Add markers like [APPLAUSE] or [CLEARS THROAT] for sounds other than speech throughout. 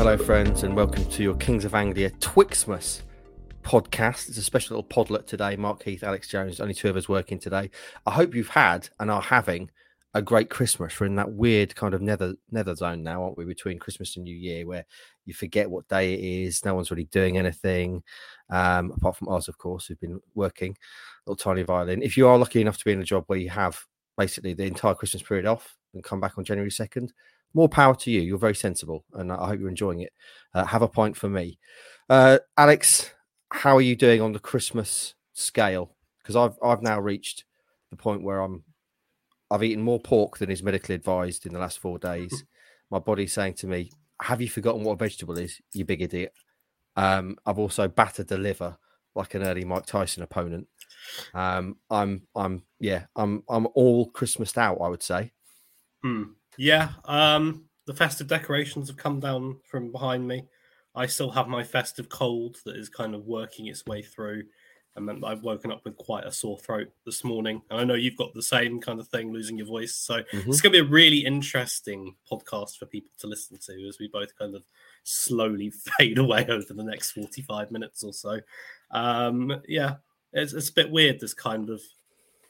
Hello, friends, and welcome to your Kings of Anglia Twixmas podcast. It's a special little podlet today. Mark Heath, Alex Jones, only two of us working today. I hope you've had and are having a great Christmas. We're in that weird kind of nether nether zone now, aren't we? Between Christmas and New Year, where you forget what day it is. No one's really doing anything, um, apart from us, of course, who've been working. Little tiny violin. If you are lucky enough to be in a job where you have basically the entire Christmas period off and come back on January second, more power to you. You're very sensible, and I hope you're enjoying it. Uh, have a point for me, uh, Alex. How are you doing on the Christmas scale? Because I've I've now reached the point where I'm I've eaten more pork than is medically advised in the last four days. My body's saying to me, "Have you forgotten what a vegetable is? You big idiot." Um, I've also battered the liver like an early Mike Tyson opponent. Um, I'm I'm yeah I'm I'm all Christmased out. I would say. Hmm. Yeah, um, the festive decorations have come down from behind me. I still have my festive cold that is kind of working its way through, and that I've woken up with quite a sore throat this morning. And I know you've got the same kind of thing, losing your voice. So Mhm. it's going to be a really interesting podcast for people to listen to as we both kind of slowly [LAUGHS] fade away over the next 45 minutes or so. Um, yeah, it's, it's a bit weird, this kind of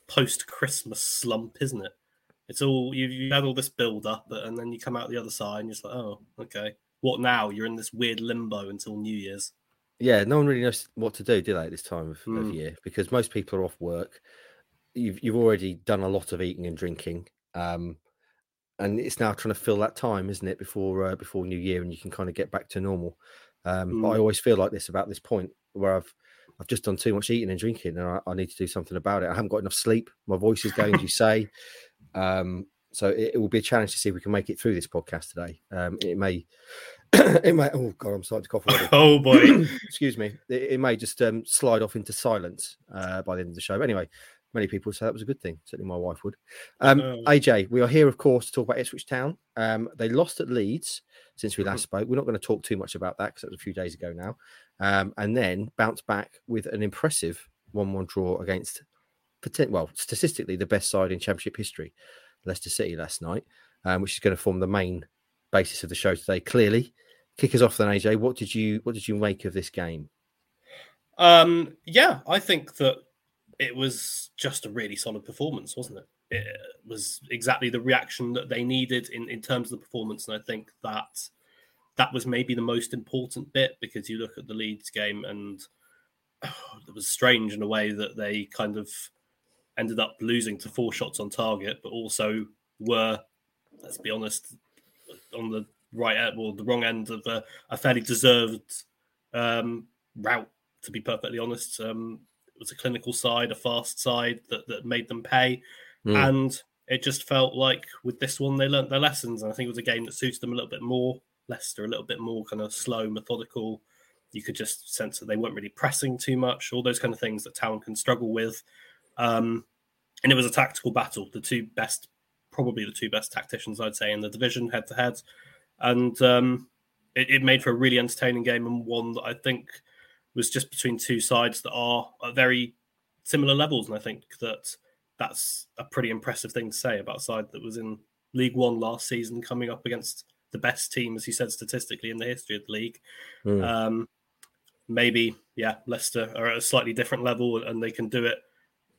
post Christmas slump, isn't it? It's all you've, you've had all this build up, but and then you come out the other side and you're just like, oh, okay. What now? You're in this weird limbo until New Year's. Yeah, no one really knows what to do, do they, at this time of, of Mm. year? Because most people are off work. You've you've already done a lot of eating and drinking, um, and it's now trying to fill that time, isn't it, before uh, before New Year, and you can kind of get back to normal. Um, But I Mm. always feel like this about this point where I've I've just done too much eating and drinking, and I, I need to do something about it. I haven't got enough sleep. My voice is going, as you say. Um, so it, it will be a challenge to see if we can make it through this podcast today. Um, it may, [COUGHS] it may. Oh God, I'm starting to cough already [LAUGHS] Oh boy. [COUGHS] excuse me, it, it may just um, slide off into silence uh, by the end of the show. But anyway, many people say that was a good thing. Certainly, my wife would. Um, Oh. AJ, we are here, of course, to talk about Ipswich Town. Um, they lost at Leeds since we last spoke. We're not going to talk too much about that because that was a few days ago now. Um, and then bounced back with an impressive 1 1 draw against, well, statistically, the best side in Championship history, Leicester City last night, um, which is going to form the main basis of the show today. Clearly, kick us off then, AJ. What did you what did you make of this game? Um, yeah, I think that it was just a really solid performance, wasn't it? It was exactly the reaction that they needed in, in terms of the performance, and I think that that was maybe the most important bit because you look at the Leeds game and [SIGHS] it was strange in a way that they kind of ended up losing to four shots on target, but also were, let's be honest, on the right end, well, the wrong end of a, a fairly deserved um, route. To be perfectly honest, um, it was a clinical side, a fast side that that made them pay, Mm. and it just felt like with this one they learnt their lessons. And I think it was a game that suited them a little bit more. Leicester a little bit more kind of slow, methodical. You could just sense that they weren't really pressing too much. All those kind of things that Town can struggle with. Um, and it was a tactical battle. The two best, probably the two best tacticians, I'd say, in the division head to head. And um, it, it made for a really entertaining game and one that I think was just between two sides that are at very similar levels. And I think that that's a pretty impressive thing to say about a side that was in League One last season, coming up against the best team, as you said, statistically in the history of the league. Mm. Um, maybe, yeah, Leicester are at a slightly different level and they can do it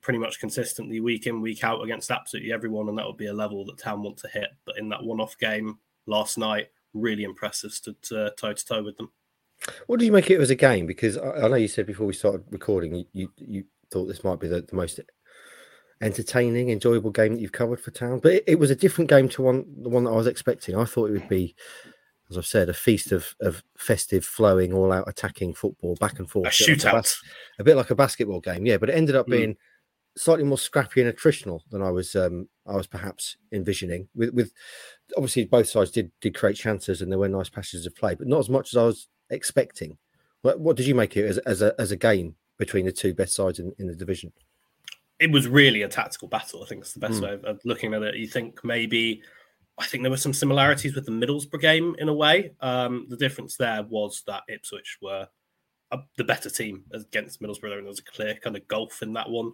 pretty much consistently week in, week out against absolutely everyone. And that would be a level that Town want to hit. But in that one off game last night, really impressive, stood toe to toe with them. What do you make it as a game? Because I, I know you said before we started recording, you you, you thought this might be the, the most entertaining, enjoyable game that you've covered for Town, but it, it was a different game to one the one that I was expecting. I thought it would be as I've said, a feast of, of festive, flowing, all out attacking football back and forth. A shootout. A, bas- a, bit like a basketball game, yeah. But it ended up Mm. Slightly more scrappy and attritional than I was um, I was perhaps envisioning. With with obviously both sides did did create chances and there were nice passages of play, but not as much as I was expecting. What, what did you make it as, as a as a game between the two best sides in, in the division? it was really a tactical battle. I think it's the best Mm. way of, of looking at it. You think maybe, I think there were some similarities with the Middlesbrough game in a way. Um, the difference there was that Ipswich were a, the better team against Middlesbrough, and there was a clear kind of gulf in that one.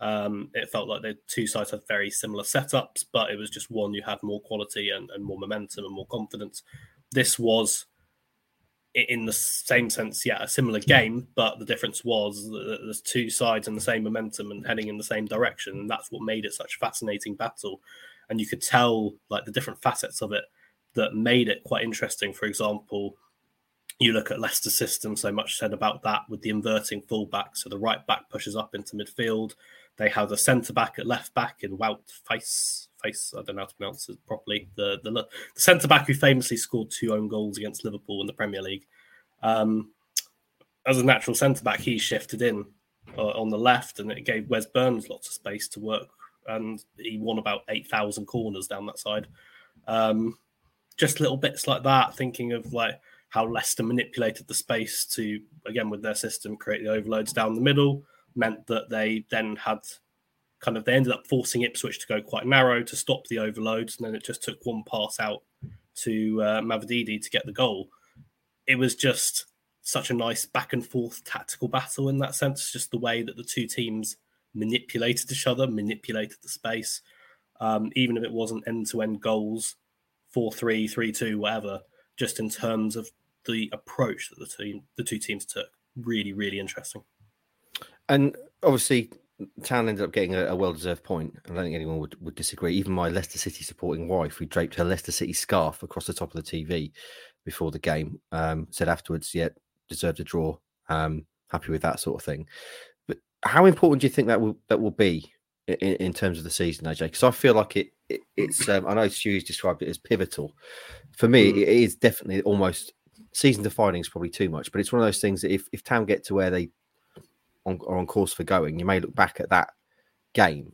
Um, it felt like the two sides had very similar setups, but it was just one you had more quality and, and more momentum and more confidence. This was in the same sense, yeah, a similar game, but the difference was that there's two sides in the same momentum and heading in the same direction, and that's what made it such a fascinating battle. And you could tell like the different facets of it that made it quite interesting. For example, you look at Leicester's system, so much said about that with the inverting fullback. So the right back pushes up into midfield. They have a centre back at left back in Wout Faes. Faes, I don't know how to pronounce it properly. The the, the centre back who famously scored two own goals against Liverpool in the Premier League. Um, as a natural centre back, he shifted in uh, on the left, and it gave Wes Burns lots of space to work, and he won about eight thousand corners down that side. Um, just little bits like that, thinking of like how Leicester manipulated the space to again with their system create the overloads down the middle, meant that they then had kind of they ended up forcing Ipswich to go quite narrow to stop the overloads, and then it just took one pass out to uh, Mavididi to get the goal. It was just such a nice back and forth tactical battle in that sense, just the way that the two teams manipulated each other, manipulated the space, um, even if it wasn't end to end goals, 4 3, 3 2, whatever, just in terms of the approach that the team, the two teams took. Really, really interesting. And obviously, Town ended up getting a, a well-deserved point. I don't think anyone would, would disagree. Even my Leicester City supporting wife, who draped her Leicester City scarf across the top of the TV before the game, um, said afterwards, "Yeah, deserved a draw. Um, happy with that sort of thing." But how important do you think that will that will be in, in terms of the season, AJ? Because I feel like it, it it's. Um, I know Stu's described it as pivotal. For me, Mm. it is definitely almost season defining is probably too much, but it's one of those things that if if Town get to where they on, are on course for going, you may look back at that game,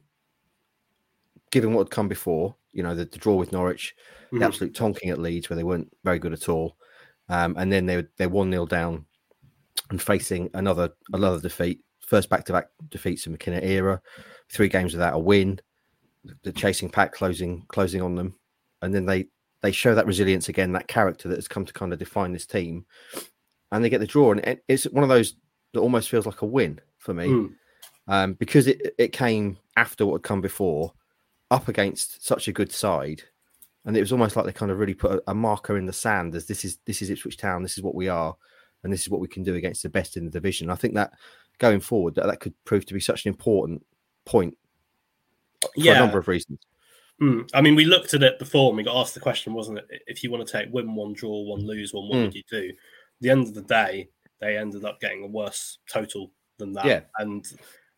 given what had come before, you know, the, the draw with Norwich, Mhm. the absolute tonking at Leeds, where they weren't very good at all, um, and then they they're one 0 down and facing another another defeat, first back to back defeats in McKenna era, three games without a win, the chasing pack closing closing on them, and then they they show that resilience again, that character that has come to kind of define this team, and they get the draw, and it's one of those that almost feels like a win for me Mm. um, because it, it came after what had come before, up against such a good side, and it was almost like they kind of really put a, a marker in the sand as this is this is Ipswich Town, this is what we are, and this is what we can do against the best in the division. I think that going forward, that, that could prove to be such an important point for Yeah. a number of reasons. Mm. I mean, we looked at it before and we got asked the question, wasn't it? If you want to take win one, draw one, lose one, what Mm. would you do? At the end of the day, they ended up getting a worse total than that. Yeah. And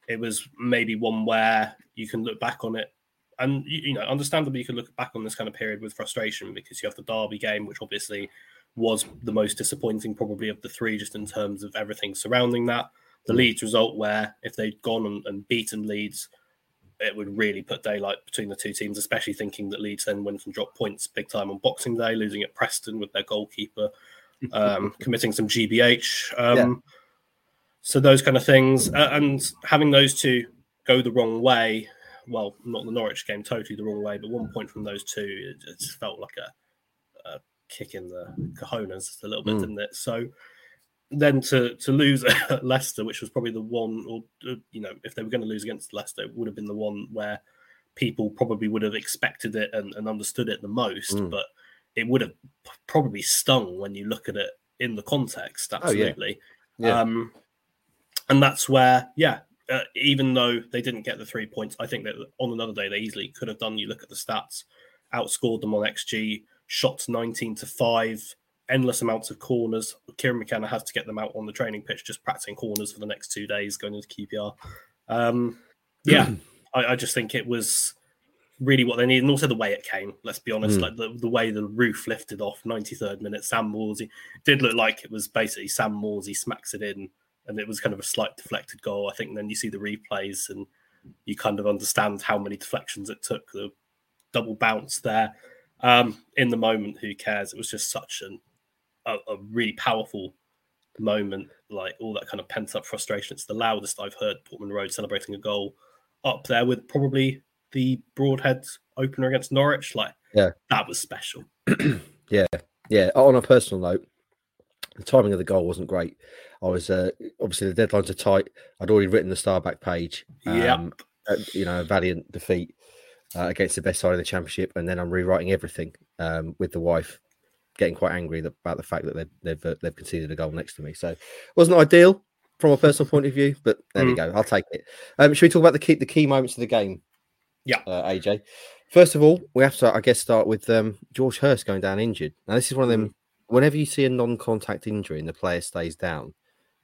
it was maybe one where you can look back on it and, you, you know, understandably, you can look back on this kind of period with frustration because you have the Derby game, which obviously was the most disappointing, probably of the three, just in terms of everything surrounding that. The Mm. Leeds result, where if they'd gone and, and beaten Leeds, it would really put daylight between the two teams, especially thinking that Leeds then went and dropped points big time on Boxing Day, losing at Preston with their goalkeeper um, committing some GBH. Um, Yeah. So those kind of things, uh, and having those two go the wrong way. Well, not the Norwich game totally the wrong way, but one point from those two, it, it felt like a, a kick in the cojones a little bit, Mm. didn't it? So then to to lose at [LAUGHS] Leicester, which was probably the one, or uh, you know, if they were going to lose against Leicester, it would have been the one where people probably would have expected it and, and understood it the most, Mm. but it would have probably stung when you look at it in the context. Oh, yeah. Absolutely. Yeah. Um, and that's where, yeah, uh, even though they didn't get the three points, I think that on another day they easily could have done. You look at the stats, outscored them on XG, shots 19 to 5, endless amounts of corners. Kieran McKenna has to get them out on the training pitch, just practicing corners for the next two days going into QPR. Um, yeah, [CLEARS THROAT] I, I just think it was really what they need, and also the way it came. Let's be honest, Mm. like the, the way the roof lifted off 93rd minute, Sam Morsy did look like it was basically Sam Morsy smacks it in, and it was kind of a slight deflected goal. I think then you see the replays and you kind of understand how many deflections it took. The double bounce there. Um, in the moment, who cares? It was just such an, a, a really powerful moment, like all that kind of pent up frustration. It's the loudest I've heard Portman Road celebrating a goal up there with probably the Broadhead's opener against Norwich. Like, Yeah. that was special. [CLEARS THROAT] Yeah, yeah. On a personal note, the timing of the goal wasn't great. I was uh, obviously the deadlines are tight. I'd already written the Starback page. Yep. um, uh, you know, a valiant defeat uh, against the best side of the championship, and then I'm rewriting everything um, with the wife getting quite angry about the fact that they've they've, uh, they've conceded a goal next to me. So it wasn't ideal from a personal point of view, but there we Mm. go. I'll take it. Um, should we talk about the key the key moments of the game? Yeah. uh, AJ. First of all, we have to, I guess, start with um, George Hirst going down injured. Now, this is one of them. Whenever you see a non-contact injury and the player stays down,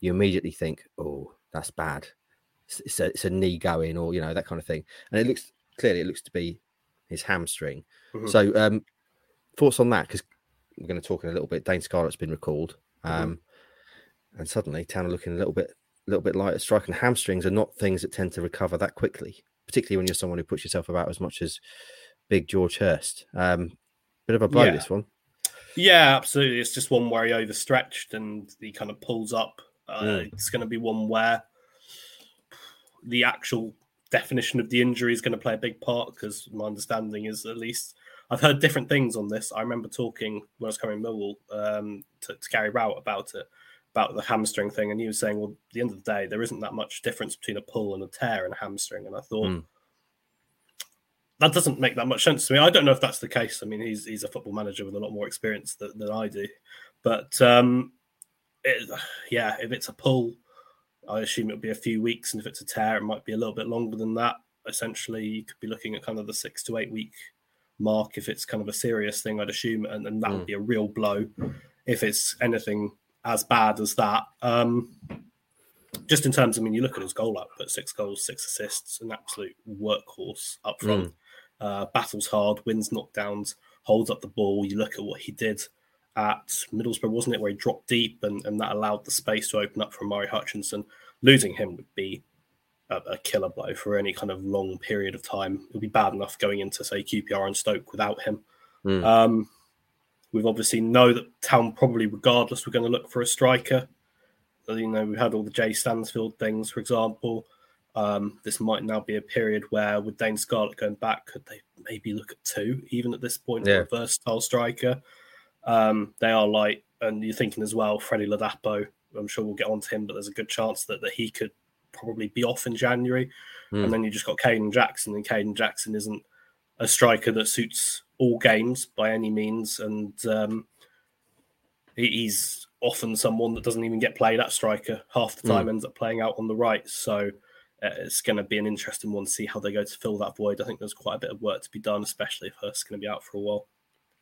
you immediately think, "Oh, that's bad. It's, it's a it's a knee going, or you know that kind of thing." And it looks clearly it looks to be his hamstring. Mhm. So, um, thoughts on that? Because we're going to talk in a little bit. Dane Scarlett's been recalled, um, and suddenly Town are looking a little bit, a little bit light at strike. And hamstrings are not things that tend to recover that quickly, particularly when you're someone who puts yourself about as much as Big George Hirst. Um, bit of a blow Yeah. this one. Yeah, absolutely. It's just one where he overstretched and he kind of pulls up. Uh, Mm. It's going to be one where the actual definition of the injury is going to play a big part because my understanding is at least I've heard different things on this. I remember talking when I was coming Millwall um, to, to Gary Rowett about it, about the hamstring thing, and he was saying, well, at the end of the day, there isn't that much difference between a pull and a tear and a hamstring. And I thought, Mm. that doesn't make that much sense to me. I don't know if that's the case. I mean, he's he's a football manager with a lot more experience than, than I do, but um, it, yeah, if it's a pull, I assume it'll be a few weeks, and if it's a tear, it might be a little bit longer than that. Essentially, you could be looking at kind of the six to eight week mark if it's kind of a serious thing. I'd assume, and, and that would Mm. be a real blow if it's anything as bad as that. Um, just in terms, I mean, you look at his goal output: six goals, six assists, an absolute workhorse up front. Uh, battles hard, wins knockdowns, holds up the ball. You look at what he did at Middlesbrough, wasn't it, where he dropped deep and, and that allowed the space to open up for Omari Hutchinson. Losing him would be a, a killer blow for any kind of long period of time. It would be bad enough going into, say, QPR and Stoke without him. Mm. Um, we've obviously know that Town probably, regardless, we're going to look for a striker. You know, we've had all the Jay Stansfield things, for example. Um, this might now be a period where, with Dane Scarlett going back, could they maybe look at two, even at this point, Yeah. a versatile striker? Um, they are light, and you're thinking as well, Freddie Ladapo. I'm sure we'll get on to him, but there's a good chance that, that he could probably be off in January. Mm. And then you just got Kayden Jackson, and Kayden Jackson isn't a striker that suits all games by any means, and um, he's often someone that doesn't even get played at striker. Half the time ends up playing out on the right. So uh, it's going to be an interesting one to see how they go to fill that void. I think there's quite a bit of work to be done, especially if Hirst's going to be out for a while.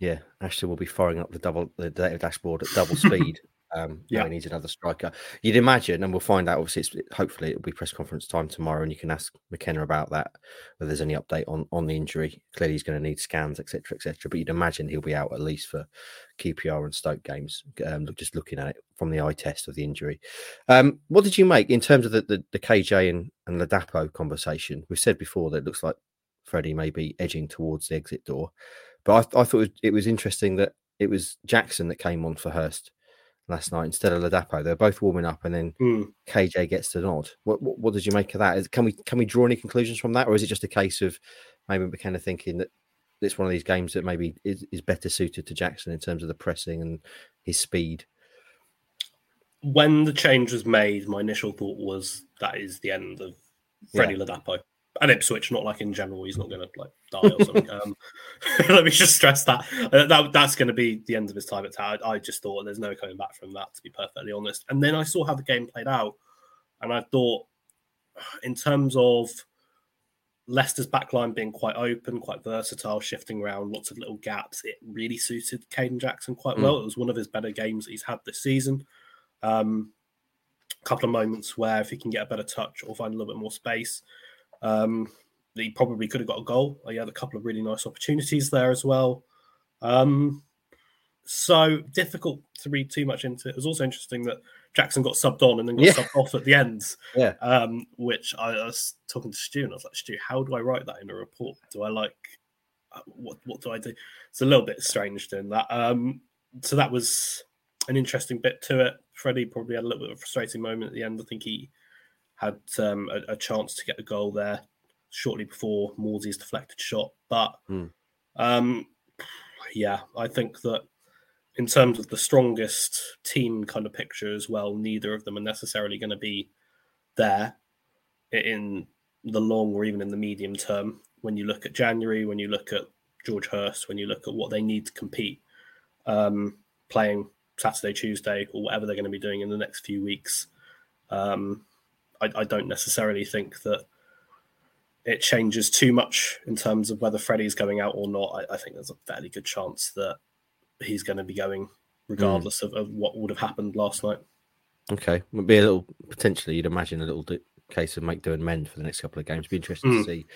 Yeah, Ashley will be firing up the double the data dashboard at double speed. [LAUGHS] Um, yeah, he needs another striker. You'd imagine, and we'll find out. Obviously, it's, hopefully it'll be press conference time tomorrow, and you can ask McKenna about that. Whether there's any update on on the injury. Clearly, he's going to need scans, etc., etc. But you'd imagine he'll be out at least for QPR and Stoke games. Um, just looking at it from the eye test of the injury. Um, what did you make in terms of the the, the KJ and and Ladapo conversation? We've said before that it looks like Freddie may be edging towards the exit door. But I, I thought it was, it was interesting that it was Jackson that came on for Hirst last night instead of Ladapo. They're both warming up, and then Hmm. KJ gets the nod. What, what what did you make of that? Is, can we can we draw any conclusions from that, or is it just a case of maybe McKenna thinking that it's one of these games that maybe is, is better suited to Jackson in terms of the pressing and his speed? When the change was made, my initial thought was that is the end of Freddie Ladapo. And Ipswich, not like in general, he's not going to like die or something. [LAUGHS] um, [LAUGHS] let me just stress that. Uh, that that's going to be the end of his time at Tower. I just thought there's no coming back from that, to be perfectly honest. And then I saw how the game played out, and I thought, [SIGHS] in terms of Leicester's backline being quite open, quite versatile, shifting around, lots of little gaps, it really suited Kayden Jackson quite Mm. well. It was one of his better games that he's had this season. Um, a couple of moments where if he can get a better touch or find a little bit more space, um, he probably could have got a goal. He had a couple of really nice opportunities there as well. Um, so difficult to read too much into it. It was also interesting that Jackson got subbed on and then got Yeah. subbed off at the end. Yeah. Um, which I, I was talking to Stu and I was like, Stu, how do I write that in a report? Do I like uh, what what do I do? It's a little bit strange doing that. Um, so that was an interesting bit to it. Freddie probably had a little bit of a frustrating moment at the end. I think he had um, a, a chance to get a goal there shortly before Morsy's deflected shot. But Hmm. um, yeah, I think that in terms of the strongest team kind of picture as well, neither of them are necessarily going to be there in the long or even in the medium term. When you look at January, when you look at George Hirst, when you look at what they need to compete, um, playing Saturday, Tuesday, or whatever they're going to be doing in the next few weeks, um, I, I don't necessarily think that it changes too much in terms of whether Freddie's going out or not. I, I think there's a fairly good chance that he's going to be going regardless of, of what would have happened last night. Okay, would be a little potentially. You'd imagine a little di- case of make do and mend for the next couple of games. Be interesting Mm. to see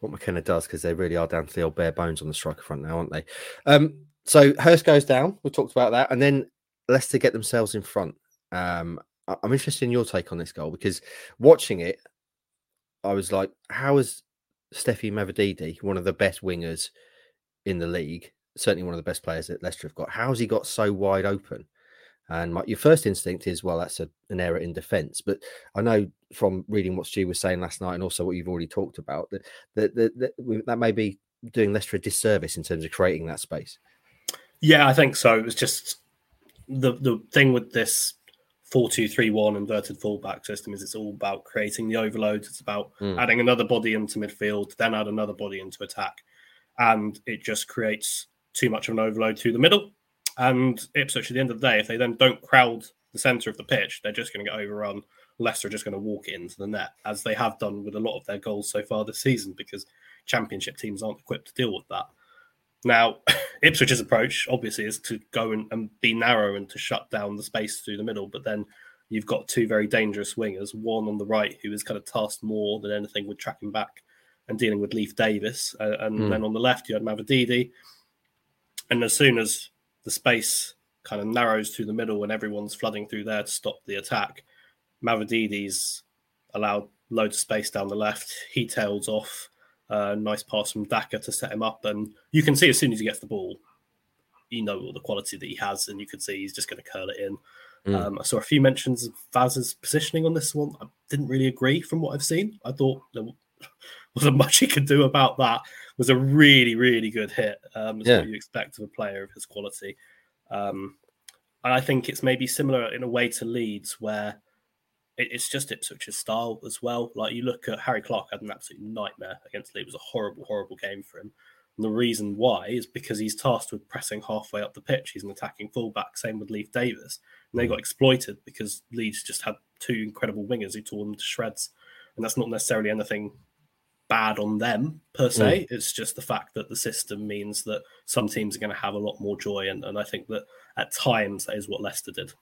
what McKenna does because they really are down to the old bare bones on the striker front now, aren't they? Um, so Hirst goes down. We talked about that, and then Leicester get themselves in front. Um, I'm interested in your take on this goal because watching it, I was like, how is Stephy Mavididi, one of the best wingers in the league, certainly one of the best players that Leicester have got, how has he got so wide open? And my, your first instinct is, well, that's a, an error in defence. But I know from reading what Stu was saying last night and also what you've already talked about that that, that, that, that may be doing Leicester a disservice in terms of creating that space. Yeah, I think so. It was just the the thing with this four two three one inverted fullback system is it's all about creating the overloads. It's about Mm. adding another body into midfield, then add another body into attack, and it just creates too much of an overload to the middle. And Ipswich, at the end of the day, if they then don't crowd the centre of the pitch, they're just going to get overrun. Leicester are just going to walk it into the net, as they have done with a lot of their goals so far this season, because Championship teams aren't equipped to deal with that. Now, [COUGHS] Ipswich's approach obviously is to go and, and be narrow and to shut down the space through the middle, but then you've got two very dangerous wingers, one on the right who is kind of tasked more than anything with tracking back and dealing with Leif Davis, uh, and Hmm. then on the left you had Mavididi. And as soon as the space kind of narrows through the middle and everyone's flooding through there to stop the attack, Mavididi's allowed loads of space down the left. He tails off. Uh, nice pass from Daka to set him up, and you can see as soon as he gets the ball, you know all the quality that he has, and you can see he's just going to curl it in. Mm. Um, I saw a few mentions of Vaz's positioning on this one. I didn't really agree from what I've seen. I thought there [LAUGHS] wasn't much he could do about that. It was a really, really good hit. Um, Yeah. what you expect of a player of his quality. Um, and I think it's maybe similar in a way to Leeds, where it's just Ipswich's style as well. Like you look at Harry Clarke had an absolute nightmare against Leeds. It was a horrible, horrible game for him. And the reason why is because he's tasked with pressing halfway up the pitch. He's an attacking fullback. Same with Leif Davis. And they hmm. got exploited because Leeds just had two incredible wingers who tore them to shreds. And that's not necessarily anything bad on them per se. Hmm. It's just the fact that the system means that some teams are going to have a lot more joy. And, and I think that at times that is what Leicester did.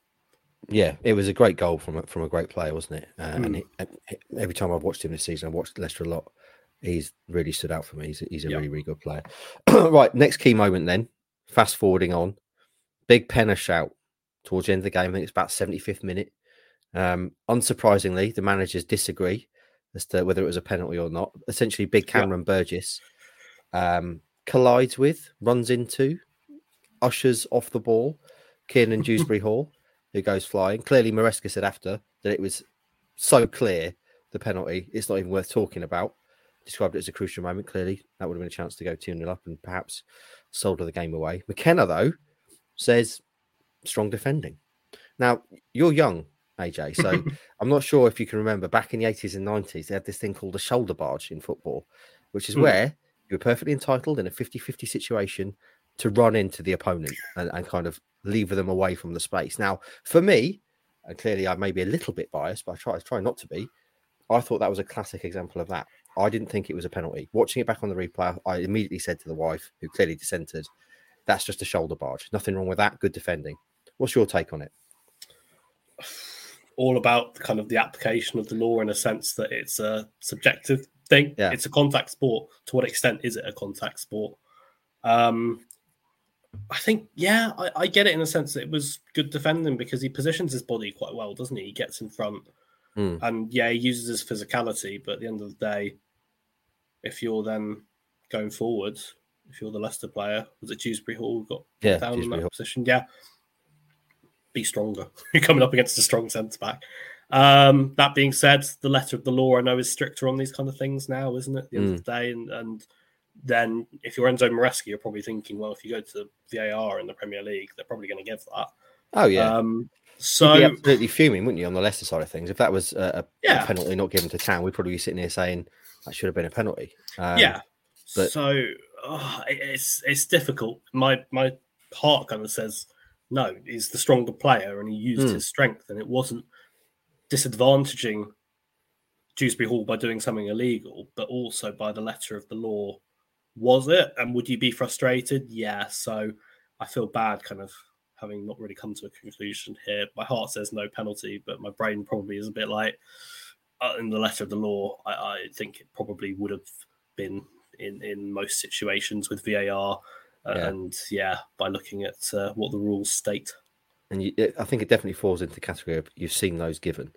Yeah, it was a great goal from a, from a great player, wasn't it? Uh, And Mm. he, and he- every time I've watched him this season, I've watched Leicester a lot. He's really stood out for me. He's, a- he's a Yeah. really, really good player. [CLEARS THROAT] right, next key moment then. Fast forwarding on, big penner shout towards the end of the game. I think it's about 75th minute. Um, unsurprisingly, the managers disagree as to whether it was a penalty or not. Essentially, big. Cameron Burgess um, collides with, runs into, ushers off the ball, Kiernan [LAUGHS] Dewsbury Hall, who goes flying. Clearly, Maresca said after that it was so clear the penalty, it's not even worth talking about. Described it as a crucial moment. Clearly, that would have been a chance to go 2 0 up and perhaps sold the game away. McKenna, though, says strong defending. Now, you're young, AJ, so [LAUGHS] I'm not sure if you can remember back in the 80s and 90s, they had this thing called a shoulder barge in football, which is Mm. where you were perfectly entitled in a 50 50 situation to run into the opponent and, and kind of lever them away from the space. Now, for me, and clearly I may be a little bit biased, but I try, I try not to be. I thought that was a classic example of that. I didn't think it was a penalty. Watching it back on the replay, I immediately said to the wife, who clearly dissented, that's just a shoulder barge. Nothing wrong with that. Good defending. What's your take on it? all about kind of the application of the law in a sense that it's a subjective thing. Yeah. It's a contact sport. To what extent is it a contact sport? Um, I think, yeah, I, I get it in the sense that it was good defending because he positions his body quite well, doesn't he? He gets in front, Mm. and yeah, he uses his physicality. But at the end of the day, if you're then going forward, if you're the Leicester player, was it Dewsbury Hall got Yeah, down in that Hall. position? Yeah, be stronger. [LAUGHS] You're coming up against a strong centre back. Um, that being said, the letter of the law I know is stricter on these kind of things now, isn't it? At the end of the day, and and then if you're Enzo Maresca, you're probably thinking, well, if you go to the VAR in the Premier League, they're probably going to give that. Oh yeah. Um, You'd so be absolutely fuming, wouldn't you, on the Leicester side of things? If that was a, Yeah. penalty not given to Town, we'd probably be sitting here saying that should have been a penalty. Um, yeah. but- so oh, it's it's difficult. My my heart kind of says no. He's the stronger player, and he used Hmm. his strength, and it wasn't disadvantaging Dewsbury Hall by doing something illegal, but also by the letter of the law. Was it? And would you be frustrated? Yeah. So I feel bad, kind of having not really come to a conclusion here. My heart says no penalty, but my brain probably is a bit like uh, in the letter of the law. I, I think it probably would have been in in most situations with VAR, uh, Yeah. and yeah, by looking at uh, what the rules state. And you, it- I think it definitely falls into the category of you've seen those given.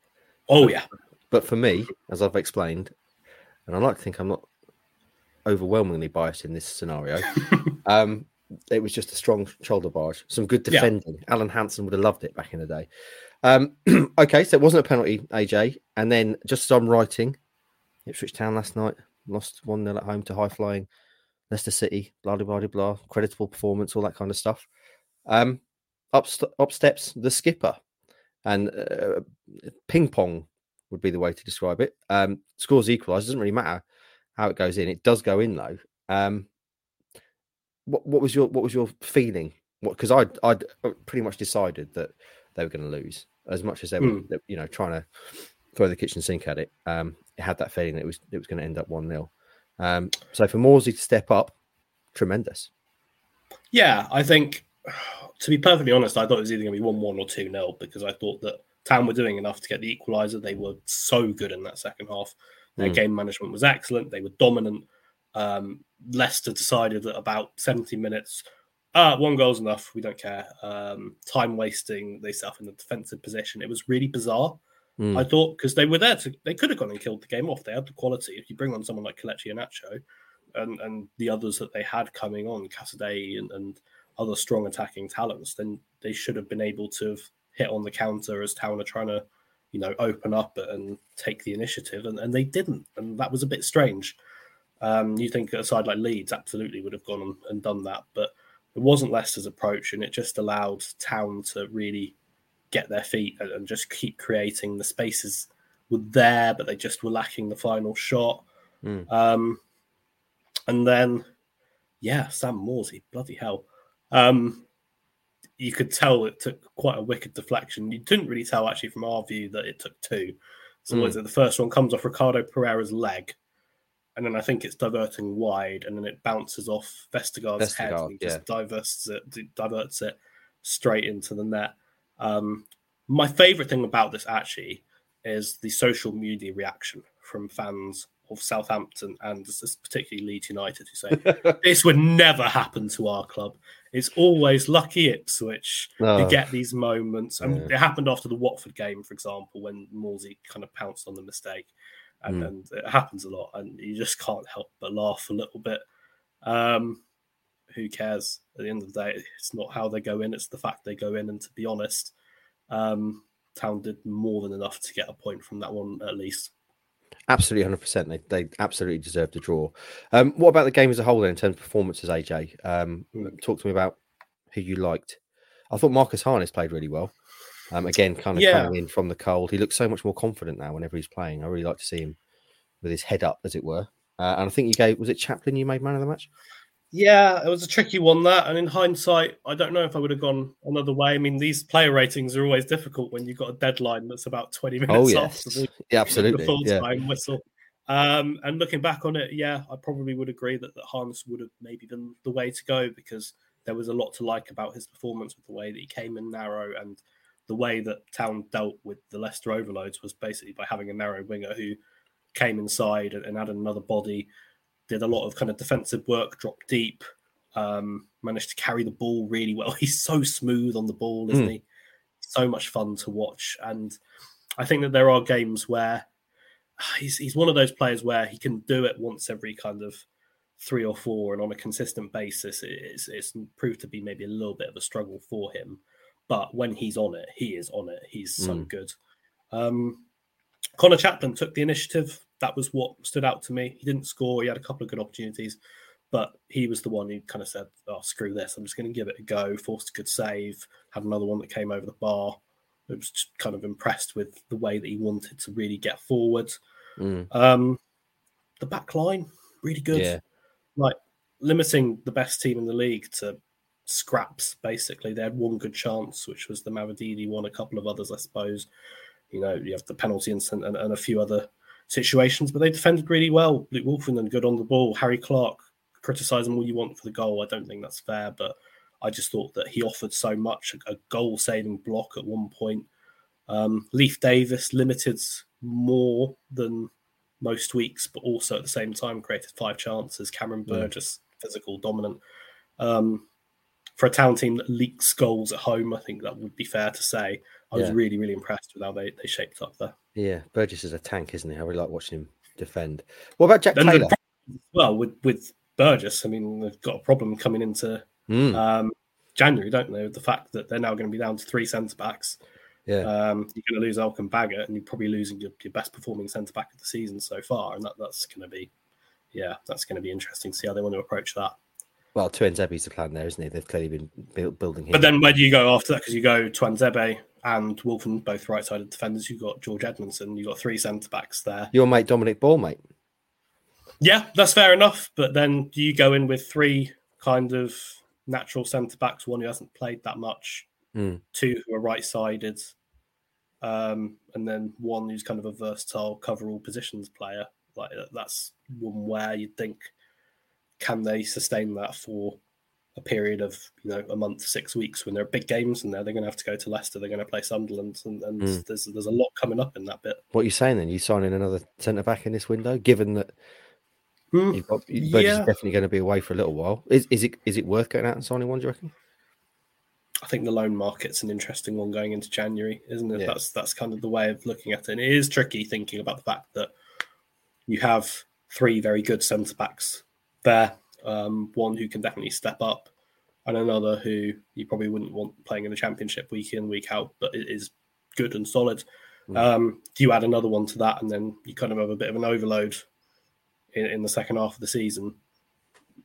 Oh yeah, But for me, as I've explained, and I like to think I'm not overwhelmingly biased in this scenario, [LAUGHS] um, it was just a strong shoulder barge, some good Yeah. defending. Alan Hansen would have loved it back in the day. Um, [CLEARS THROAT] okay, so it wasn't a penalty, AJ. And then just as I'm writing, Ipswich Town last night lost 1 0 at home to high flying Leicester City, blah, blah, blah, blah, creditable performance, all that kind of stuff. Um, up, st- up steps the skipper and uh, ping pong would be the way to describe it. Um, scores equalised. Doesn't really matter how it goes in. It does go in though. Um, what, what was your what was your feeling? What because I I'd, I'd uh, pretty much decided that they were going to lose as much as they were Hmm. you know trying to throw the kitchen sink at it. Um, it had that feeling that it was it was going to end up one 0 Um, so for Morsy to step up, tremendous. yeah. I think [SIGHS] to be perfectly honest, I thought it was either going to be one one or two 0 because I thought that Town were doing enough to get the equaliser. They were so good in that second half. Their Mm. game management was excellent. They were dominant. Um, Leicester decided that about 70 minutes, uh, one goal's enough. We don't care. Um, time wasting. They set up in the defensive position. It was really bizarre. Mm. I thought because they were there to, they could have gone and killed the game off. They had the quality. If you bring on someone like Kelechi Iheanacho and, and the others that they had coming on, Casadei and, and other strong attacking talents, then they should have been able to have hit on the counter as Town are trying to, you know, open up and take the initiative, and, and they didn't, and that was a bit strange. Um, you think a side like Leeds absolutely would have gone and, and done that, but it wasn't Leicester's approach, and it just allowed Town to really get their feet and, and just keep creating the spaces were there, but they just were lacking the final shot. Mm. Um, and then, yeah, Sam Morsy, bloody hell. Um, you could tell it took quite a wicked deflection. You didn't really tell actually from our view that it took two. So Mm. what is it? The first one comes off Ricardo Pereira's leg, and then I think it's diverting wide, and then it bounces off Vestergaard's head and he just diverts it, diverts it straight into the net. Um, my favorite thing about this actually is the social media reaction from fans of Southampton and particularly Leeds United who say [LAUGHS] this would never happen to our club. It's always lucky Ipswich Oh. get these moments. And Yeah. it happened after the Watford game, for example, when Morsy kind of pounced on the mistake. And, Mm. and it happens a lot, and you just can't help but laugh a little bit. Um, who cares? At the end of the day, it's not how they go in; it's the fact they go in. And to be honest, um, Town did more than enough to get a point from that one, at least. Absolutely, hundred percent. They they absolutely deserve to draw. Um, what about the game as a whole then, in terms of performances? AJ, um, Mm. talk to me about who you liked. I thought Marcus Harness played really well. Um, again, kind of Yeah. coming in from the cold. He looks so much more confident now whenever he's playing. I really like to see him with his head up, as it were. Uh, and I think you gave was it Chaplin you made man of the match? Yeah, it was a tricky one that, and in hindsight, I don't know if I would have gone another way. I mean, these player ratings are always difficult when you've got a deadline that's about twenty minutes Oh after yes, the, yeah, absolutely. the full Yeah, time whistle. Um, and looking back on it, yeah, I probably would agree that, that Harness would have maybe been the way to go because there was a lot to like about his performance with the way that he came in narrow and the way that Town dealt with the Leicester overloads was basically by having a narrow winger who came inside and, and added another body. Did a lot of kind of defensive work, dropped deep, um, managed to carry the ball really well. [LAUGHS] He's so smooth on the ball, isn't mm. he? So much fun to watch. And I think that there are games where [SIGHS] he's he's one of those players where he can do it once every kind of three or four, and on a consistent basis, it's it's proved to be maybe a little bit of a struggle for him. But when he's on it, he is on it. He's so mm. good. Um, Conor Chaplin took the initiative. That was what stood out to me. He didn't score. He had a couple of good opportunities, but he was the one who kind of said, "Oh, screw this! I'm just going to give it a go." Forced a good save. Had another one that came over the bar. I was just kind of impressed with the way that he wanted to really get forward. Mm. Um, the back line, really good. Yeah. Like limiting the best team in the league to scraps, basically. They had one good chance, which was the Mavididi one, a couple of others, I suppose. You know, you have the penalty incident and, and a few other situations, but they defended really well. Luke Woolfenden good on the ball. Harry Clarke, criticize him all you want for the goal. I don't think that's fair, but I just thought that he offered so much a, goal saving block at one point. Um, Leif Davis limited more than most weeks, but also at the same time created five chances. Cameron Burgess, mm. physical, dominant. Um, for a town team that leaks goals at home, I think that would be fair to say. I was really, really impressed with how they, they shaped up there. Yeah, Burgess is a tank, isn't he? I really like watching him defend. What about Jack and Taylor? well, with with Burgess, I mean, they've got a problem coming into mm. um, January, don't they? With the fact that they're now going to be down to three centre backs. Yeah. Um, you're going to lose Elkan Baggott, and you're probably losing your, your best performing centre back of the season so far, and that, that's going to be, yeah, that's going to be interesting to see how they want to approach that. Well, Tuanzebe's the plan there, isn't he? They've clearly been build, building him. But then where do you go after that? Because you go Tuanzebe and Wolfen, both right-sided defenders. You've got George Edmundson. You've got three centre backs there. Your mate Dominic Ball, mate. Yeah, that's fair enough. But then do you go in with three kind of natural centre backs? One who hasn't played that much, mm. two who are right-sided, um, and then one who's kind of a versatile cover all positions player. Like that's one where you'd think can they sustain that for a period of you know a month, six weeks when there are big games and they're they're going to have to go to Leicester, they're going to play Sunderland, and, and mm. there's there's a lot coming up in that bit. What are you saying then? You signing another centre back in this window, given that mm. you've got yeah. definitely going to be away for a little while. Is is it is it worth going out and signing one? Do you reckon? I think the loan market's an interesting one going into January, isn't it? Yeah. That's that's kind of the way of looking at it. And it is tricky thinking about the fact that you have three very good centre backs there. Um, one who can definitely step up, and another who you probably wouldn't want playing in the championship week in, week out, but it is good and solid. Mm. Um, you add another one to that, and then you kind of have a bit of an overload in, in the second half of the season.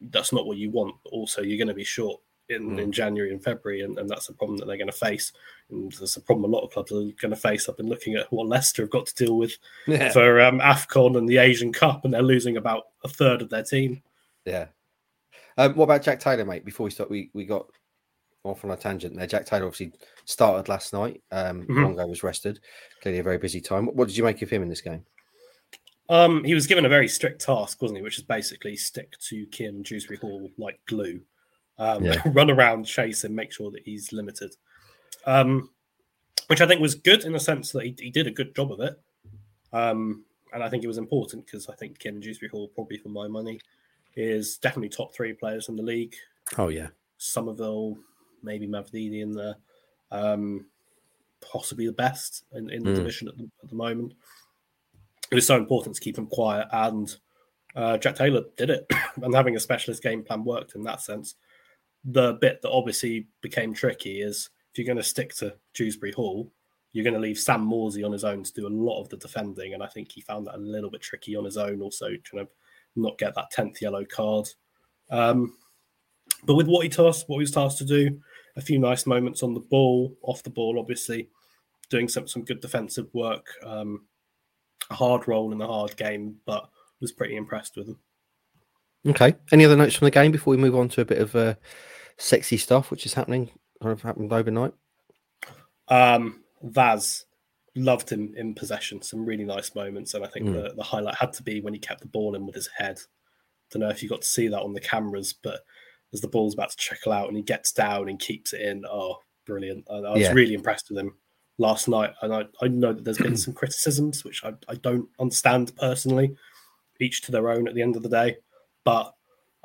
That's not what you want. Also, you're going to be short in, mm. in January and February, and, and that's a problem that they're going to face. And there's a problem a lot of clubs are going to face. I've been looking at what Leicester have got to deal with [LAUGHS] yeah. for um, AFCON and the Asian Cup, and they're losing about a third of their team. Yeah. Um, what about Jack Taylor, mate? Before we start, we, we got off on a tangent there. Jack Taylor obviously started last night. Um, mm-hmm. was rested. Clearly a very busy time. What, what did you make of him in this game? Um, he was given a very strict task, wasn't he? Which is basically stick to Kim Dewsbury Hall like glue. Um, yeah. [LAUGHS] run around, chase him, make sure that he's limited. Um, which I think was good in the sense that he, he did a good job of it. Um, and I think it was important because I think Kim Dewsbury Hall, probably for my money, is definitely top three players in the league. Oh yeah, Summerville, maybe Mavididi in there, um, possibly the best in, in the mm. division at the, at the, moment. It was so important to keep him quiet, and uh, Jack Taylor did it, [COUGHS] and having a specialist game plan worked in that sense. The bit that obviously became tricky is if you're going to stick to Dewsbury Hall, you're going to leave Sam Morsy on his own to do a lot of the defending, and I think he found that a little bit tricky on his own. Also, trying to not get that tenth yellow card. Um, but with what he tasked, what he was tasked to do, a few nice moments on the ball, off the ball, obviously, doing some some good defensive work. Um, a hard role in a hard game, but was pretty impressed with him. Okay. Any other notes from the game before we move on to a bit of uh, sexy stuff, which is happening or happened overnight? Um, Vaz loved him in possession. Some really nice moments, and I think mm. the, the highlight had to be when he kept the ball in with his head. Don't know if you got to see that on the cameras, but as the ball's about to trickle out and he gets down and keeps it in, oh, brilliant! I, I was yeah. really impressed with him. last night, and I, I know that there's been [CLEARS THROAT] some criticisms which I, I don't understand personally, each to their own at the end of the day, but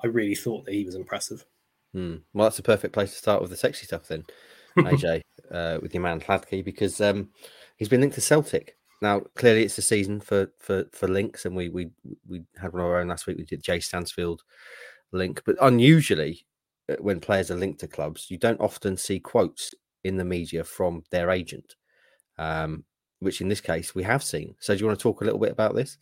I really thought that he was impressive. Hmm. Well, that's a perfect place to start with the sexy stuff then, [LAUGHS] AJ, uh, with your man Hladky, because um, he's been linked to Celtic. Now, clearly, it's the season for for for links, and we we we had one of our own last week. We did Jay Stansfield link, but unusually, uh, when players are linked to clubs, you don't often see quotes in the media from their agent, um, which in this case we have seen. So, do you want to talk a little bit about this?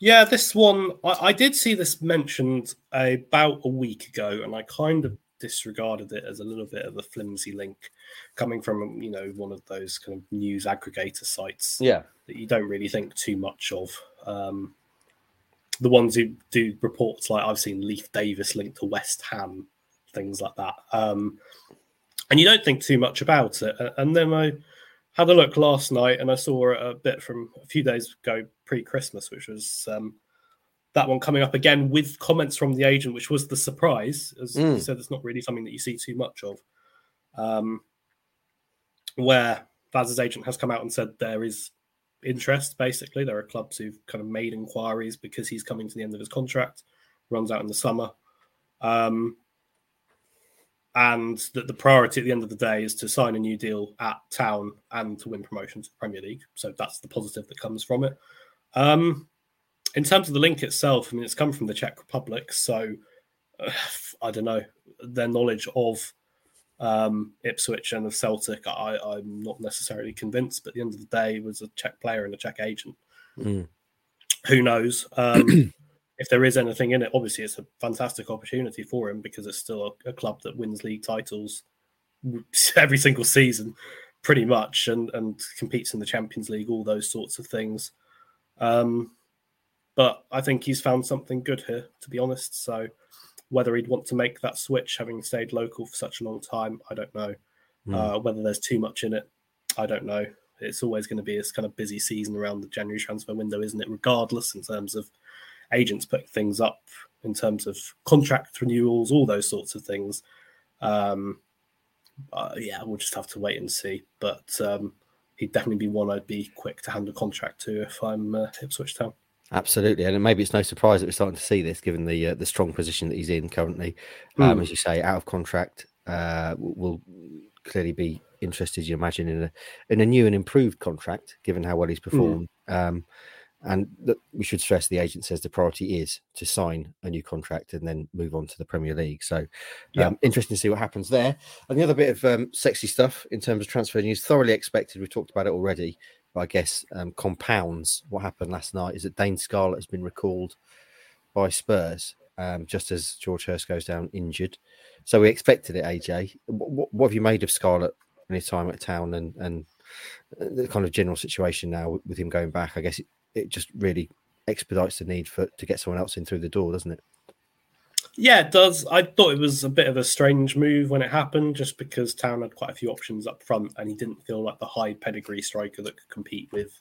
Yeah, this one I, I did see this mentioned about a week ago, and I kind of disregarded it as a little bit of a flimsy link coming from you know one of those kind of news aggregator sites Yeah, that you don't really think too much of. Um the ones who do reports like i've seen Leif Davis linked to west ham things like that. Um and you don't think too much about it. And then i had a look last night and i saw a bit from a few days ago pre-christmas which was um that one coming up again with comments from the agent, which was the surprise. As you Mm. said, it's not really something that you see too much of. Um, where Vaz's agent has come out and said there is interest. Basically, there are clubs who've kind of made inquiries because he's coming to the end of his contract, runs out in the summer, um, and that the priority at the end of the day is to sign a new deal at Town and to win promotion to the Premier League. So that's the positive that comes from it. Um, in terms of the link itself, I mean, it's come from the Czech Republic, so uh, I don't know their knowledge of um, Ipswich and of Celtic. I, I'm not necessarily convinced, but at the end of the day, it was a Czech player and a Czech agent. Mm. Who knows? Um, [CLEARS THROAT] if there is anything in it, obviously it's a fantastic opportunity for him because it's still a, a club that wins league titles [LAUGHS] every single season, pretty much, and and competes in the Champions League, all those sorts of things. Um, but I think he's found something good here, to be honest. So whether he'd want to make that switch, having stayed local for such a long time, I don't know. Mm. Uh, whether there's too much in it, I don't know. It's always going to be this kind of busy season around the January transfer window, isn't it? Regardless, in terms of agents putting things up, in terms of contract renewals, all those sorts of things. Um, uh, yeah, we'll just have to wait and see. But um, he'd definitely be one I'd be quick to hand a contract to if I'm uh, Ipswich Town. Absolutely, and maybe it's no surprise that we're starting to see this, given the uh, the strong position that he's in currently. Um, Mm. As you say, out of contract, uh, will clearly be interested, you imagine, in a in a new and improved contract, given how well he's performed. Um, and we should stress the agent says the priority is to sign a new contract and then move on to the Premier League. So, um, Yeah. interesting to see what happens there. And the other bit of um, sexy stuff in terms of transfer news, thoroughly expected. We talked about it already, I guess um, compounds what happened last night is that Dane Scarlett has been recalled by Spurs um, just as George Hirst goes down injured. So we expected it, AJ. What, what have you made of Scarlett in his time at town and, and the kind of general situation now with him going back? I guess it, it just really expedites the need for to get someone else in through the door, doesn't it? Yeah, it does. I thought it was a bit of a strange move when it happened, just because Town had quite a few options up front, and he didn't feel like the high pedigree striker that could compete with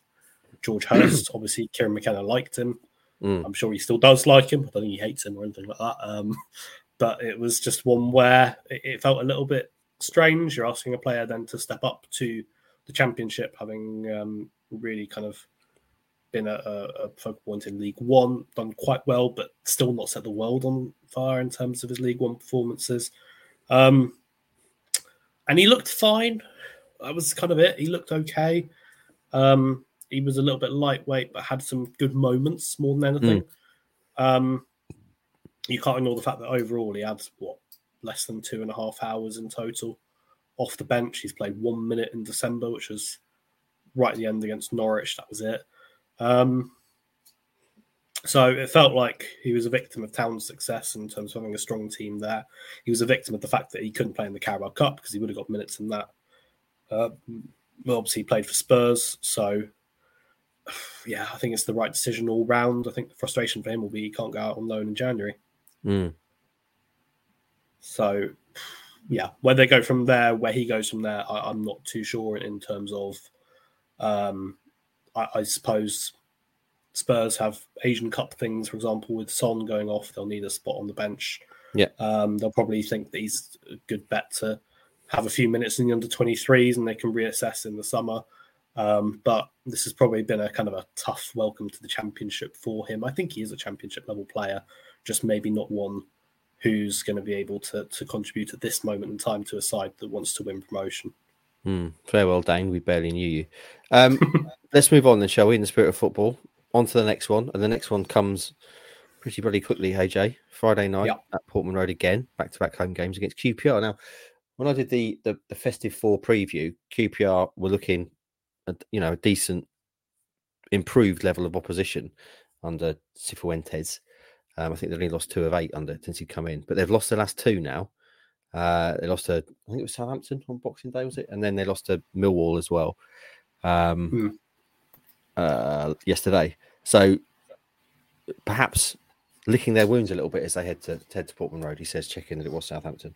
George [CLEARS THROAT] Hirst. Obviously, Kieran McKenna liked him. Mm. I'm sure he still does like him. I don't think he hates him or anything like that. Um, [LAUGHS] but it was just one where it, it felt a little bit strange. You're asking a player then to step up to the championship, having um, really kind of been a, a, a focal point in League One, done quite well, but still not set the world on fire in terms of his League One performances. Um, and he looked fine. That was kind of it. He looked okay. Um, he was a little bit lightweight, but had some good moments more than anything. Um, you can't ignore the fact that overall he had what less than two and a half hours in total off the bench. He's played one minute in December, which was right at the end against Norwich. That was it. Um, so it felt like he was a victim of Town's success in terms of having a strong team there. He was a victim of the fact that he couldn't play in the Carabao Cup because he would have got minutes in that. Uh, well, obviously, he played for Spurs, so [SIGHS] yeah, I think it's the right decision all round. I think the frustration for him will be he can't go out on loan in January. Mm. So, yeah, where they go from there, where he goes from there, I, I'm not too sure in terms of. Um, I, I suppose Spurs have Asian Cup things, for example, with Son going off, they'll need a spot on the bench. Yeah. Um, they'll probably think that he's a good bet to have a few minutes in the under 23s and they can reassess in the summer. Um, but this has probably been a kind of a tough welcome to the championship for him. I think he is a championship level player, just maybe not one who's going to be able to, to contribute at this moment in time to a side that wants to win promotion. Mm, farewell, Dane. We barely knew you. Um, [LAUGHS] let's move on then, shall we? In the spirit of football, on to the next one, and the next one comes pretty bloody quickly. AJ, Friday night yep. at Portman Road again, back-to-back home games against QPR. Now, when I did the the, the festive four preview, QPR were looking at you know a decent, improved level of opposition under Cifuentes. Um, I think they've only lost two of eight under since he'd come in, but they've lost the last two now. Uh, they lost to I think it was Southampton on Boxing Day, was it? And then they lost to Millwall as well um, mm. uh, yesterday. So perhaps licking their wounds a little bit as they head to head to Portman Road. He says checking that it was Southampton.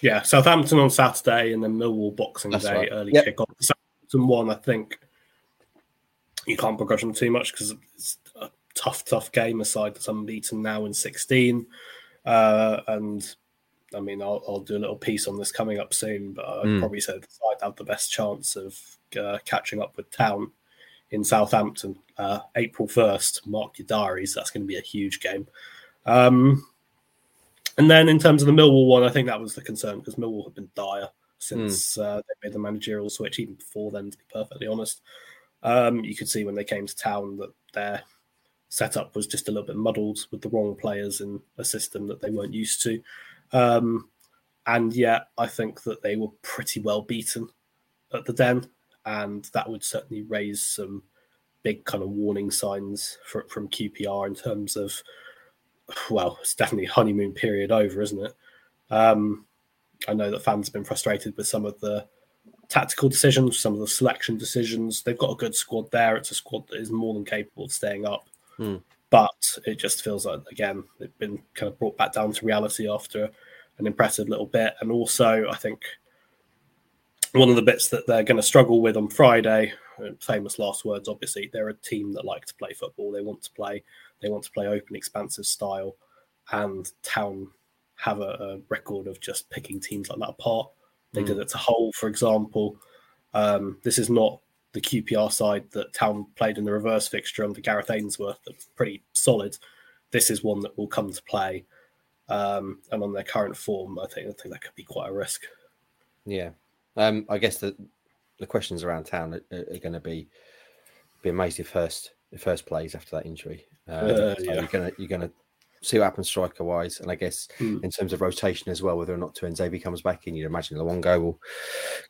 Yeah, Southampton on Saturday and then Millwall Boxing That's Day right. early yep. kick off. Southampton one, I think you can't begrudge them too much because it's a tough, tough game aside that's unbeaten now in 16. Uh, and I mean, I'll, I'll, do a little piece on this coming up soon, but I'd mm. probably say the side have the best chance of uh, catching up with Town in Southampton, uh, April 1st. Mark your diaries. That's going to be a huge game. Um, and then in terms of the Millwall one, I think that was the concern because Millwall have been dire since mm. uh, they made the managerial switch, even before then, to be perfectly honest. Um, you could see when they came to town that their setup was just a little bit muddled with the wrong players in a system that they weren't used to. Um, and yet, I think that they were pretty well beaten at the Den, and that would certainly raise some big kind of warning signs for, from QPR in terms of, well, it's definitely honeymoon period over, isn't it? Um, I know that fans have been frustrated with some of the tactical decisions, some of the selection decisions. They've got a good squad there. It's a squad that is more than capable of staying up. Mm. But it just feels like, again, they've been kind of brought back down to reality after an impressive little bit. And also, I think one of the bits that they're going to struggle with on Friday, famous last words, obviously, they're a team that like to play football. They want to play, they want to play open, expansive style. And Town have a, a record of just picking teams like that apart. They mm. did it to Hull, for example. Um, this is not the QPR side that Town played in the reverse fixture under Gareth Ainsworth. That's pretty solid. This is one that will come to play. Um, and on their current form, I think I think that could be quite a risk. Yeah, um, I guess the the questions around town are, are going to be be amazed if Hirst if Hirst plays after that injury. Uh, uh, yeah. You're gonna you're gonna see what happens striker wise. And I guess mm. in terms of rotation as well, whether or not Tuanzebe comes back in, you'd imagine Luongo will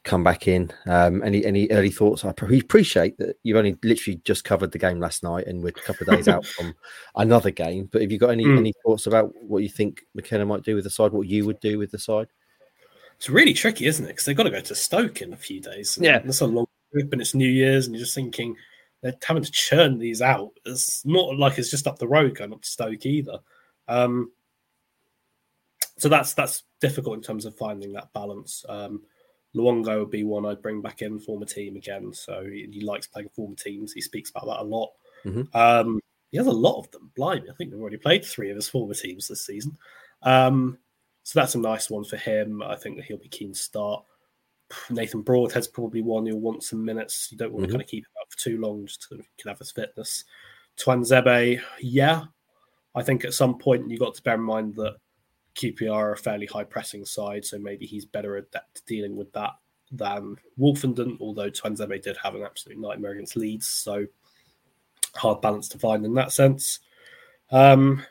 come back in. Um, any any early thoughts? I appreciate that you've only literally just covered the game last night and we're a couple of days out [LAUGHS] from another game. But have you got any, mm. any thoughts about what you think McKenna might do with the side, what you would do with the side? It's really tricky, isn't it? Because they've got to go to Stoke in a few days. Yeah. That's a long trip and it's New Year's and you're just thinking, they're having to churn these out. It's not like it's just up the road going up to Stoke either. Um, so that's that's difficult in terms of finding that balance. Um, Luongo would be one I'd bring back in, former team again. So he, he likes playing former teams. He speaks about that a lot. Mm-hmm. Um, he has a lot of them. Blimey, I think they've already played three of his former teams this season. Um, so that's a nice one for him. I think that he'll be keen to start. Nathan Broadhead's probably one who'll want some minutes. You don't want mm-hmm. to kind of keep him out for too long, just to can have his fitness. Tuanzebe, yeah, I think at some point you've got to bear in mind that QPR are a fairly high pressing side, so maybe he's better adept dealing with that than Woolfenden, although Tuanzebe did have an absolute nightmare against Leeds, so hard balance to find in that sense. Um,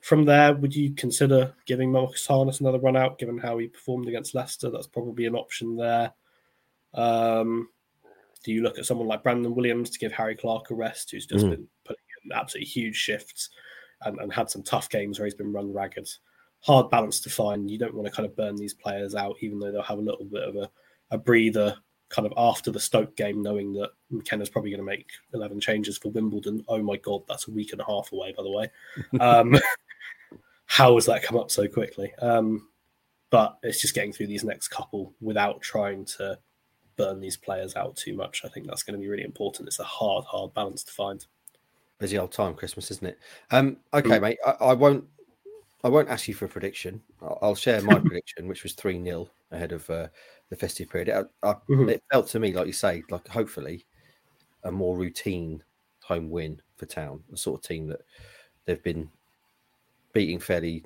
from there, would you consider giving Marcus Harness another run out, given how he performed against Leicester? That's probably an option there. Um, do you look at someone like Brandon Williams to give Harry Clarke a rest, who's just mm. been putting in absolutely huge shifts? And, and had some tough games where he's been run ragged. Hard balance to find. You don't want to kind of burn these players out, even though they'll have a little bit of a, a breather kind of after the Stoke game, knowing that McKenna's probably going to make 11 changes for Wimbledon. Oh my God, that's a week and a half away, by the way. [LAUGHS] Um, how has that come up so quickly? Um, but it's just getting through these next couple without trying to burn these players out too much. I think that's going to be really important. It's a hard, hard balance to find busy old time, Christmas, isn't it? Um, okay, mm. mate. I, I, won't I won't ask you for a prediction. I'll, I'll share my [LAUGHS] prediction, which was 3 0 ahead of uh, the festive period. It, I, Mhm. it felt to me, like you say, like hopefully a more routine home win for Town, the sort of team that they've been beating fairly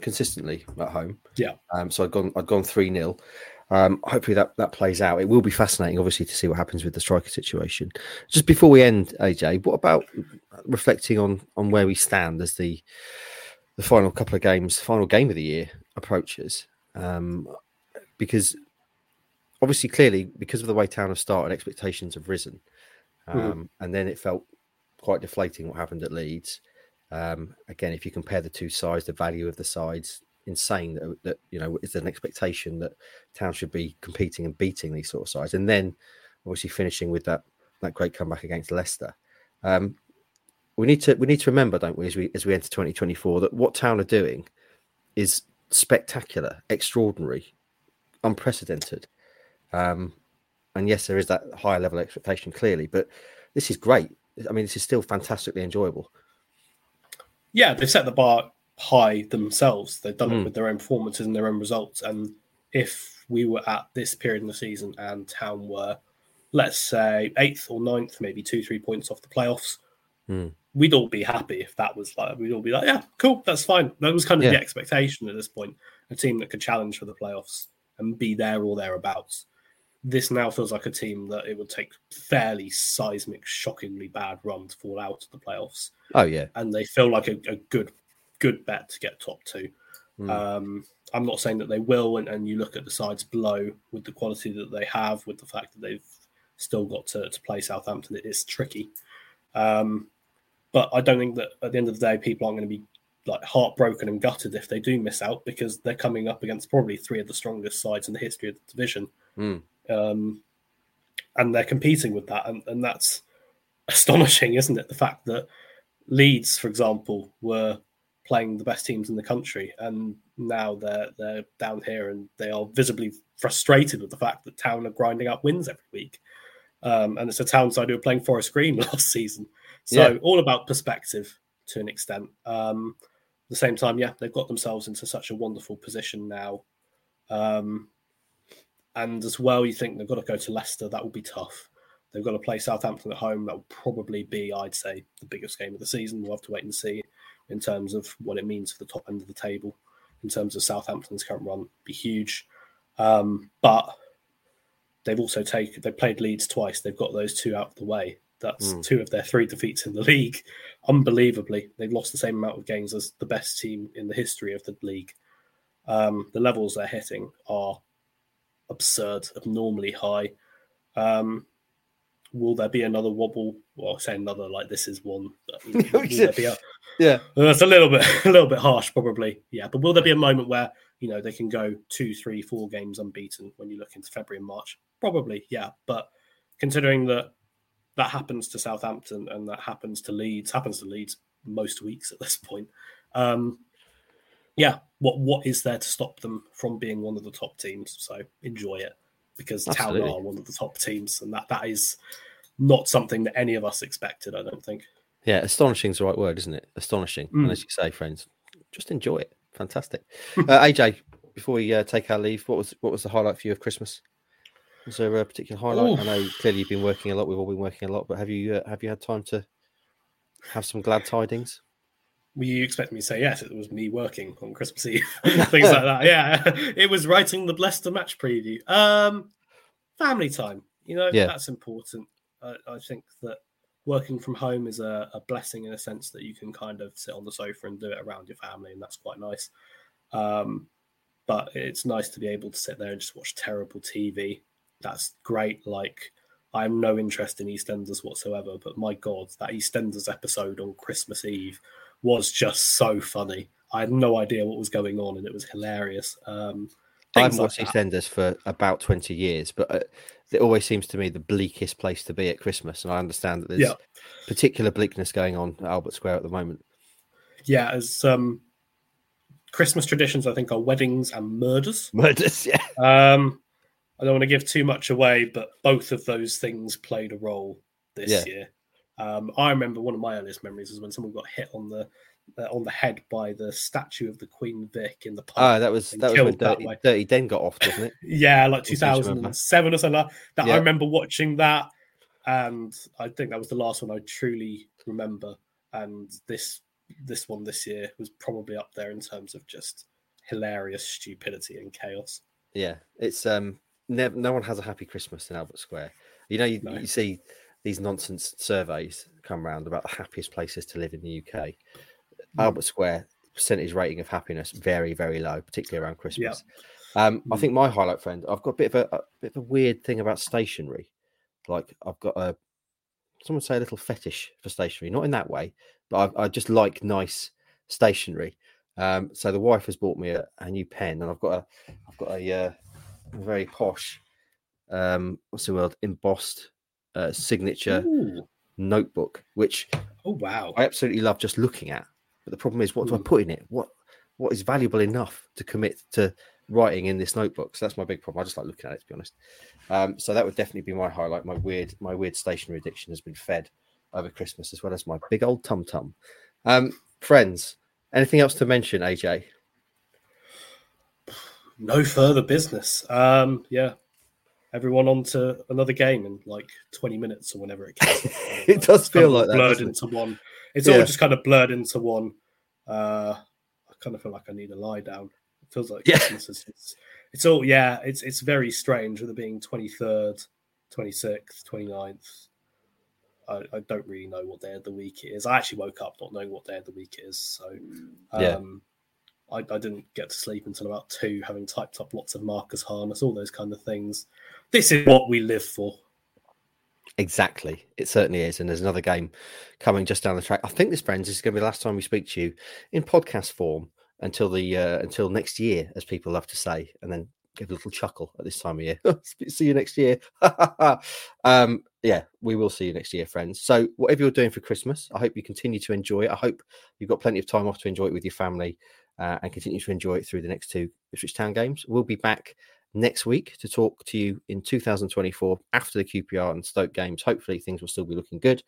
consistently at home. Yeah. Um, so I'd gone I'd gone 3 0. Um, hopefully that, that plays out. It will be fascinating, obviously, to see what happens with the striker situation. Just before we end, AJ, what about reflecting on on where we stand as the the final couple of games, final game of the year approaches? Um, because obviously, clearly, because of the way Town have started, expectations have risen, um, and then it felt quite deflating what happened at Leeds. Um, again, if you compare the two sides, the value of the sides, insane that, that you know is an expectation that Town should be competing and beating these sort of sides, and then obviously finishing with that that great comeback against Leicester. Um, we need to we need to remember, don't we, as we as we enter 2024, that what Town are doing is spectacular, extraordinary, unprecedented. Um, and yes, there is that higher level expectation clearly, but this is great. I mean, this is still fantastically enjoyable. yeah, they've set the bar high themselves. They've done Mm. it with their own performances and their own results. And if we were at this period in the season and Town were, let's say, eighth or ninth, maybe two, three points off the playoffs, Mm. we'd all be happy if that was like, we'd all be like, yeah, cool, that's fine. That was kind of Yeah. the expectation at this point. A team that could challenge for the playoffs and be there or thereabouts. This now feels like a team that it would take fairly seismic, shockingly bad run to fall out of the playoffs Oh yeah, and they feel like a, a good good bet to get top two. Mm. Um, I'm not saying that they will, and, and you look at the sides below with the quality that they have, with the fact that they've still got to, to play Southampton, it is tricky. Um, but I don't think that at the end of the day, people aren't going to be like heartbroken and gutted if they do miss out because they're coming up against probably three of the strongest sides in the history of the division Mm. um, and they're competing with that, and, and that's astonishing, isn't it? The fact that Leeds, for example, were playing the best teams in the country, and now they're they're down here, and they are visibly frustrated with the fact that Town are grinding up wins every week. Um, and it's a Town side who were playing Forest Green [LAUGHS] last season, so Yeah. all about perspective to an extent. Um, at the same time, yeah, they've got themselves into such a wonderful position now. Um, and as well, you think they've got to go to Leicester. That will be tough. They've got to play Southampton at home. That will probably be, I'd say, the biggest game of the season. We'll have to wait and see in terms of what it means for the top end of the table. In terms of Southampton's current run, be huge. Um, but they've also taken they played Leeds twice. They've got those two out of the way. That's Mm. two of their three defeats in the [LAUGHS] league. Unbelievably, they've lost the same amount of games as the best team in the history of the league. Um, the levels they're hitting are absurd, abnormally high. Um, will there be another wobble? Well, I say another like this is one. but, you know, will there be a, Yeah, uh, That's a little bit, [LAUGHS] a little bit harsh, probably. Yeah, but will there be a moment where you know they can go two, three, four games unbeaten when you look into February and March? Probably, yeah. But considering that that happens to Southampton and that happens to Leeds, happens to Leeds most weeks at this point. Um, yeah, what what is there to stop them from being one of the top teams? So enjoy it because Town are one of the top teams, and that that is not something that any of us expected. I don't think. yeah. Astonishing is the right word, isn't it? Astonishing. Mm. And as you say, friends, just enjoy it. Fantastic. [LAUGHS] uh, AJ, before we uh, take our leave, what was what was the highlight for you of Christmas? Was there a particular highlight? I know clearly you've been working a lot. We've all been working a lot, but have you uh, have you had time to have some glad tidings? Were you expect me to say yes? It was me working on Christmas Eve, [LAUGHS] things like that. Yeah, [LAUGHS] it was writing the Leicester match preview. Um, family time, you know, Yeah. that's important. I, I think that working from home is a, a blessing in a sense that you can kind of sit on the sofa and do it around your family, and that's quite nice. Um, but it's nice to be able to sit there and just watch terrible TV. That's great. Like, I have no interest in EastEnders whatsoever, but my God, that EastEnders episode on Christmas Eve was just so funny. I had no idea what was going on, and it was hilarious. Um, I haven't like watched that. EastEnders for about twenty years, but uh, it always seems to me the bleakest place to be at Christmas, and I understand that there's Yeah. particular bleakness going on at Albert Square at the moment. Yeah, as um, Christmas traditions, I think, are weddings and murders. Murders, [LAUGHS] yeah. Um, I don't want to give too much away, but both of those things played a role this Yeah. year. Um, I remember one of my earliest memories was when someone got hit on the uh, on the head by the statue of the Queen Vic in the park. Oh, that was that was when that Dirty, way. Dirty Den got off, wasn't it? [LAUGHS] Yeah, like If you remember. 2007 or something like that. Yeah. I remember watching that, and I think that was the last one I truly remember. And this this one this year was probably up there in terms of just hilarious stupidity and chaos. Yeah, it's um, no one has a happy Christmas in Albert Square. You know, you, No. you see these nonsense surveys come around about the happiest places to live in the UK. Hmm. Albert Square percentage rating of happiness very very low, particularly around Christmas. Um, I Mm. think my highlight, friend, I've got a bit of a, a bit of a weird thing about stationery. Like I've got a someone say a little fetish for stationery, not in that way, but I, I just like nice stationery. Um, so the wife has bought me a, a new pen, and I've got a I've got a, uh, very posh, um, what's the word, embossed uh, signature Ooh. notebook, which Oh wow! I absolutely love just looking at. But the problem is, what do I put in it? What what is valuable enough to commit to writing in this notebook? So that's my big problem. I just like looking at it, to be honest. Um, so that would definitely be my highlight. My weird my weird stationery addiction has been fed over Christmas, as well as my big old tum tum. Um, friends, anything else to mention, AJ? No further business. Um, yeah, everyone on to another game in like 20 minutes or whenever it gets. [LAUGHS] It does feel like that, blurred doesn't it? into one. It's Yeah. all just kind of blurred into one. Uh, I kind of feel like I need a lie down. It feels like Yeah. Christmas is, it's, it's all yeah. It's it's very strange with it being 23rd, 26th, 29th. I, I don't really know what day of the week it is. I actually woke up not knowing what day of the week it is. So Yeah. um, I, I didn't get to sleep until about two, having typed up lots of Marcus Harness, all those kind of things. This is what we live for. Exactly. It certainly is. And there's another game coming just down the track. I think this, friends, is going to be the last time we speak to you in podcast form until the uh, until next year, as people love to say, and then give a little chuckle at this time of year. [LAUGHS] see you next year. [LAUGHS] um, yeah, we will see you next year, friends. So whatever you're doing for Christmas, I hope you continue to enjoy it. I hope you've got plenty of time off to enjoy it with your family uh, and continue to enjoy it through the next two Ipswich Town games. We'll be back next week to talk to you in 2024 after the QPR and Stoke games. Hopefully, things will still be looking good.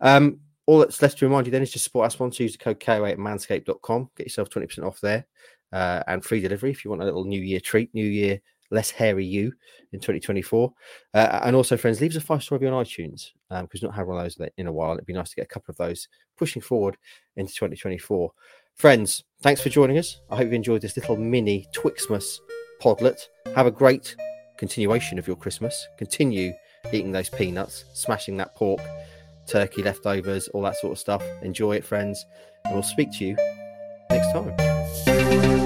Um, all that's left to remind you then is to support our sponsor. Use the code KOA at manscaped.com. Get yourself 20% off there uh, and free delivery if you want a little New Year treat, New Year, less hairy you in 2024. Uh, and also, friends, leave us a five star review on iTunes because we've not had one of those in a while. It'd be nice to get a couple of those pushing forward into 2024. Friends, thanks for joining us. I hope you enjoyed this little mini Twixmas podlet. Have a great continuation of your Christmas. Continue eating those peanuts, smashing that pork, turkey leftovers, all that sort of stuff. Enjoy it, friends. And we'll speak to you next time.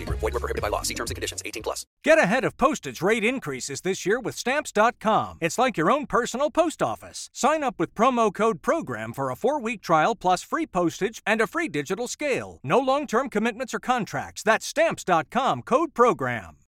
Void were prohibited by law. See terms and conditions. 18 plus. Get ahead of postage rate increases this year with stamps.com. It's like your own personal post office. Sign up with promo code PROGRAM for a four-week trial plus free postage and a free digital scale. No long-term commitments or contracts. That's stamps.com code PROGRAM.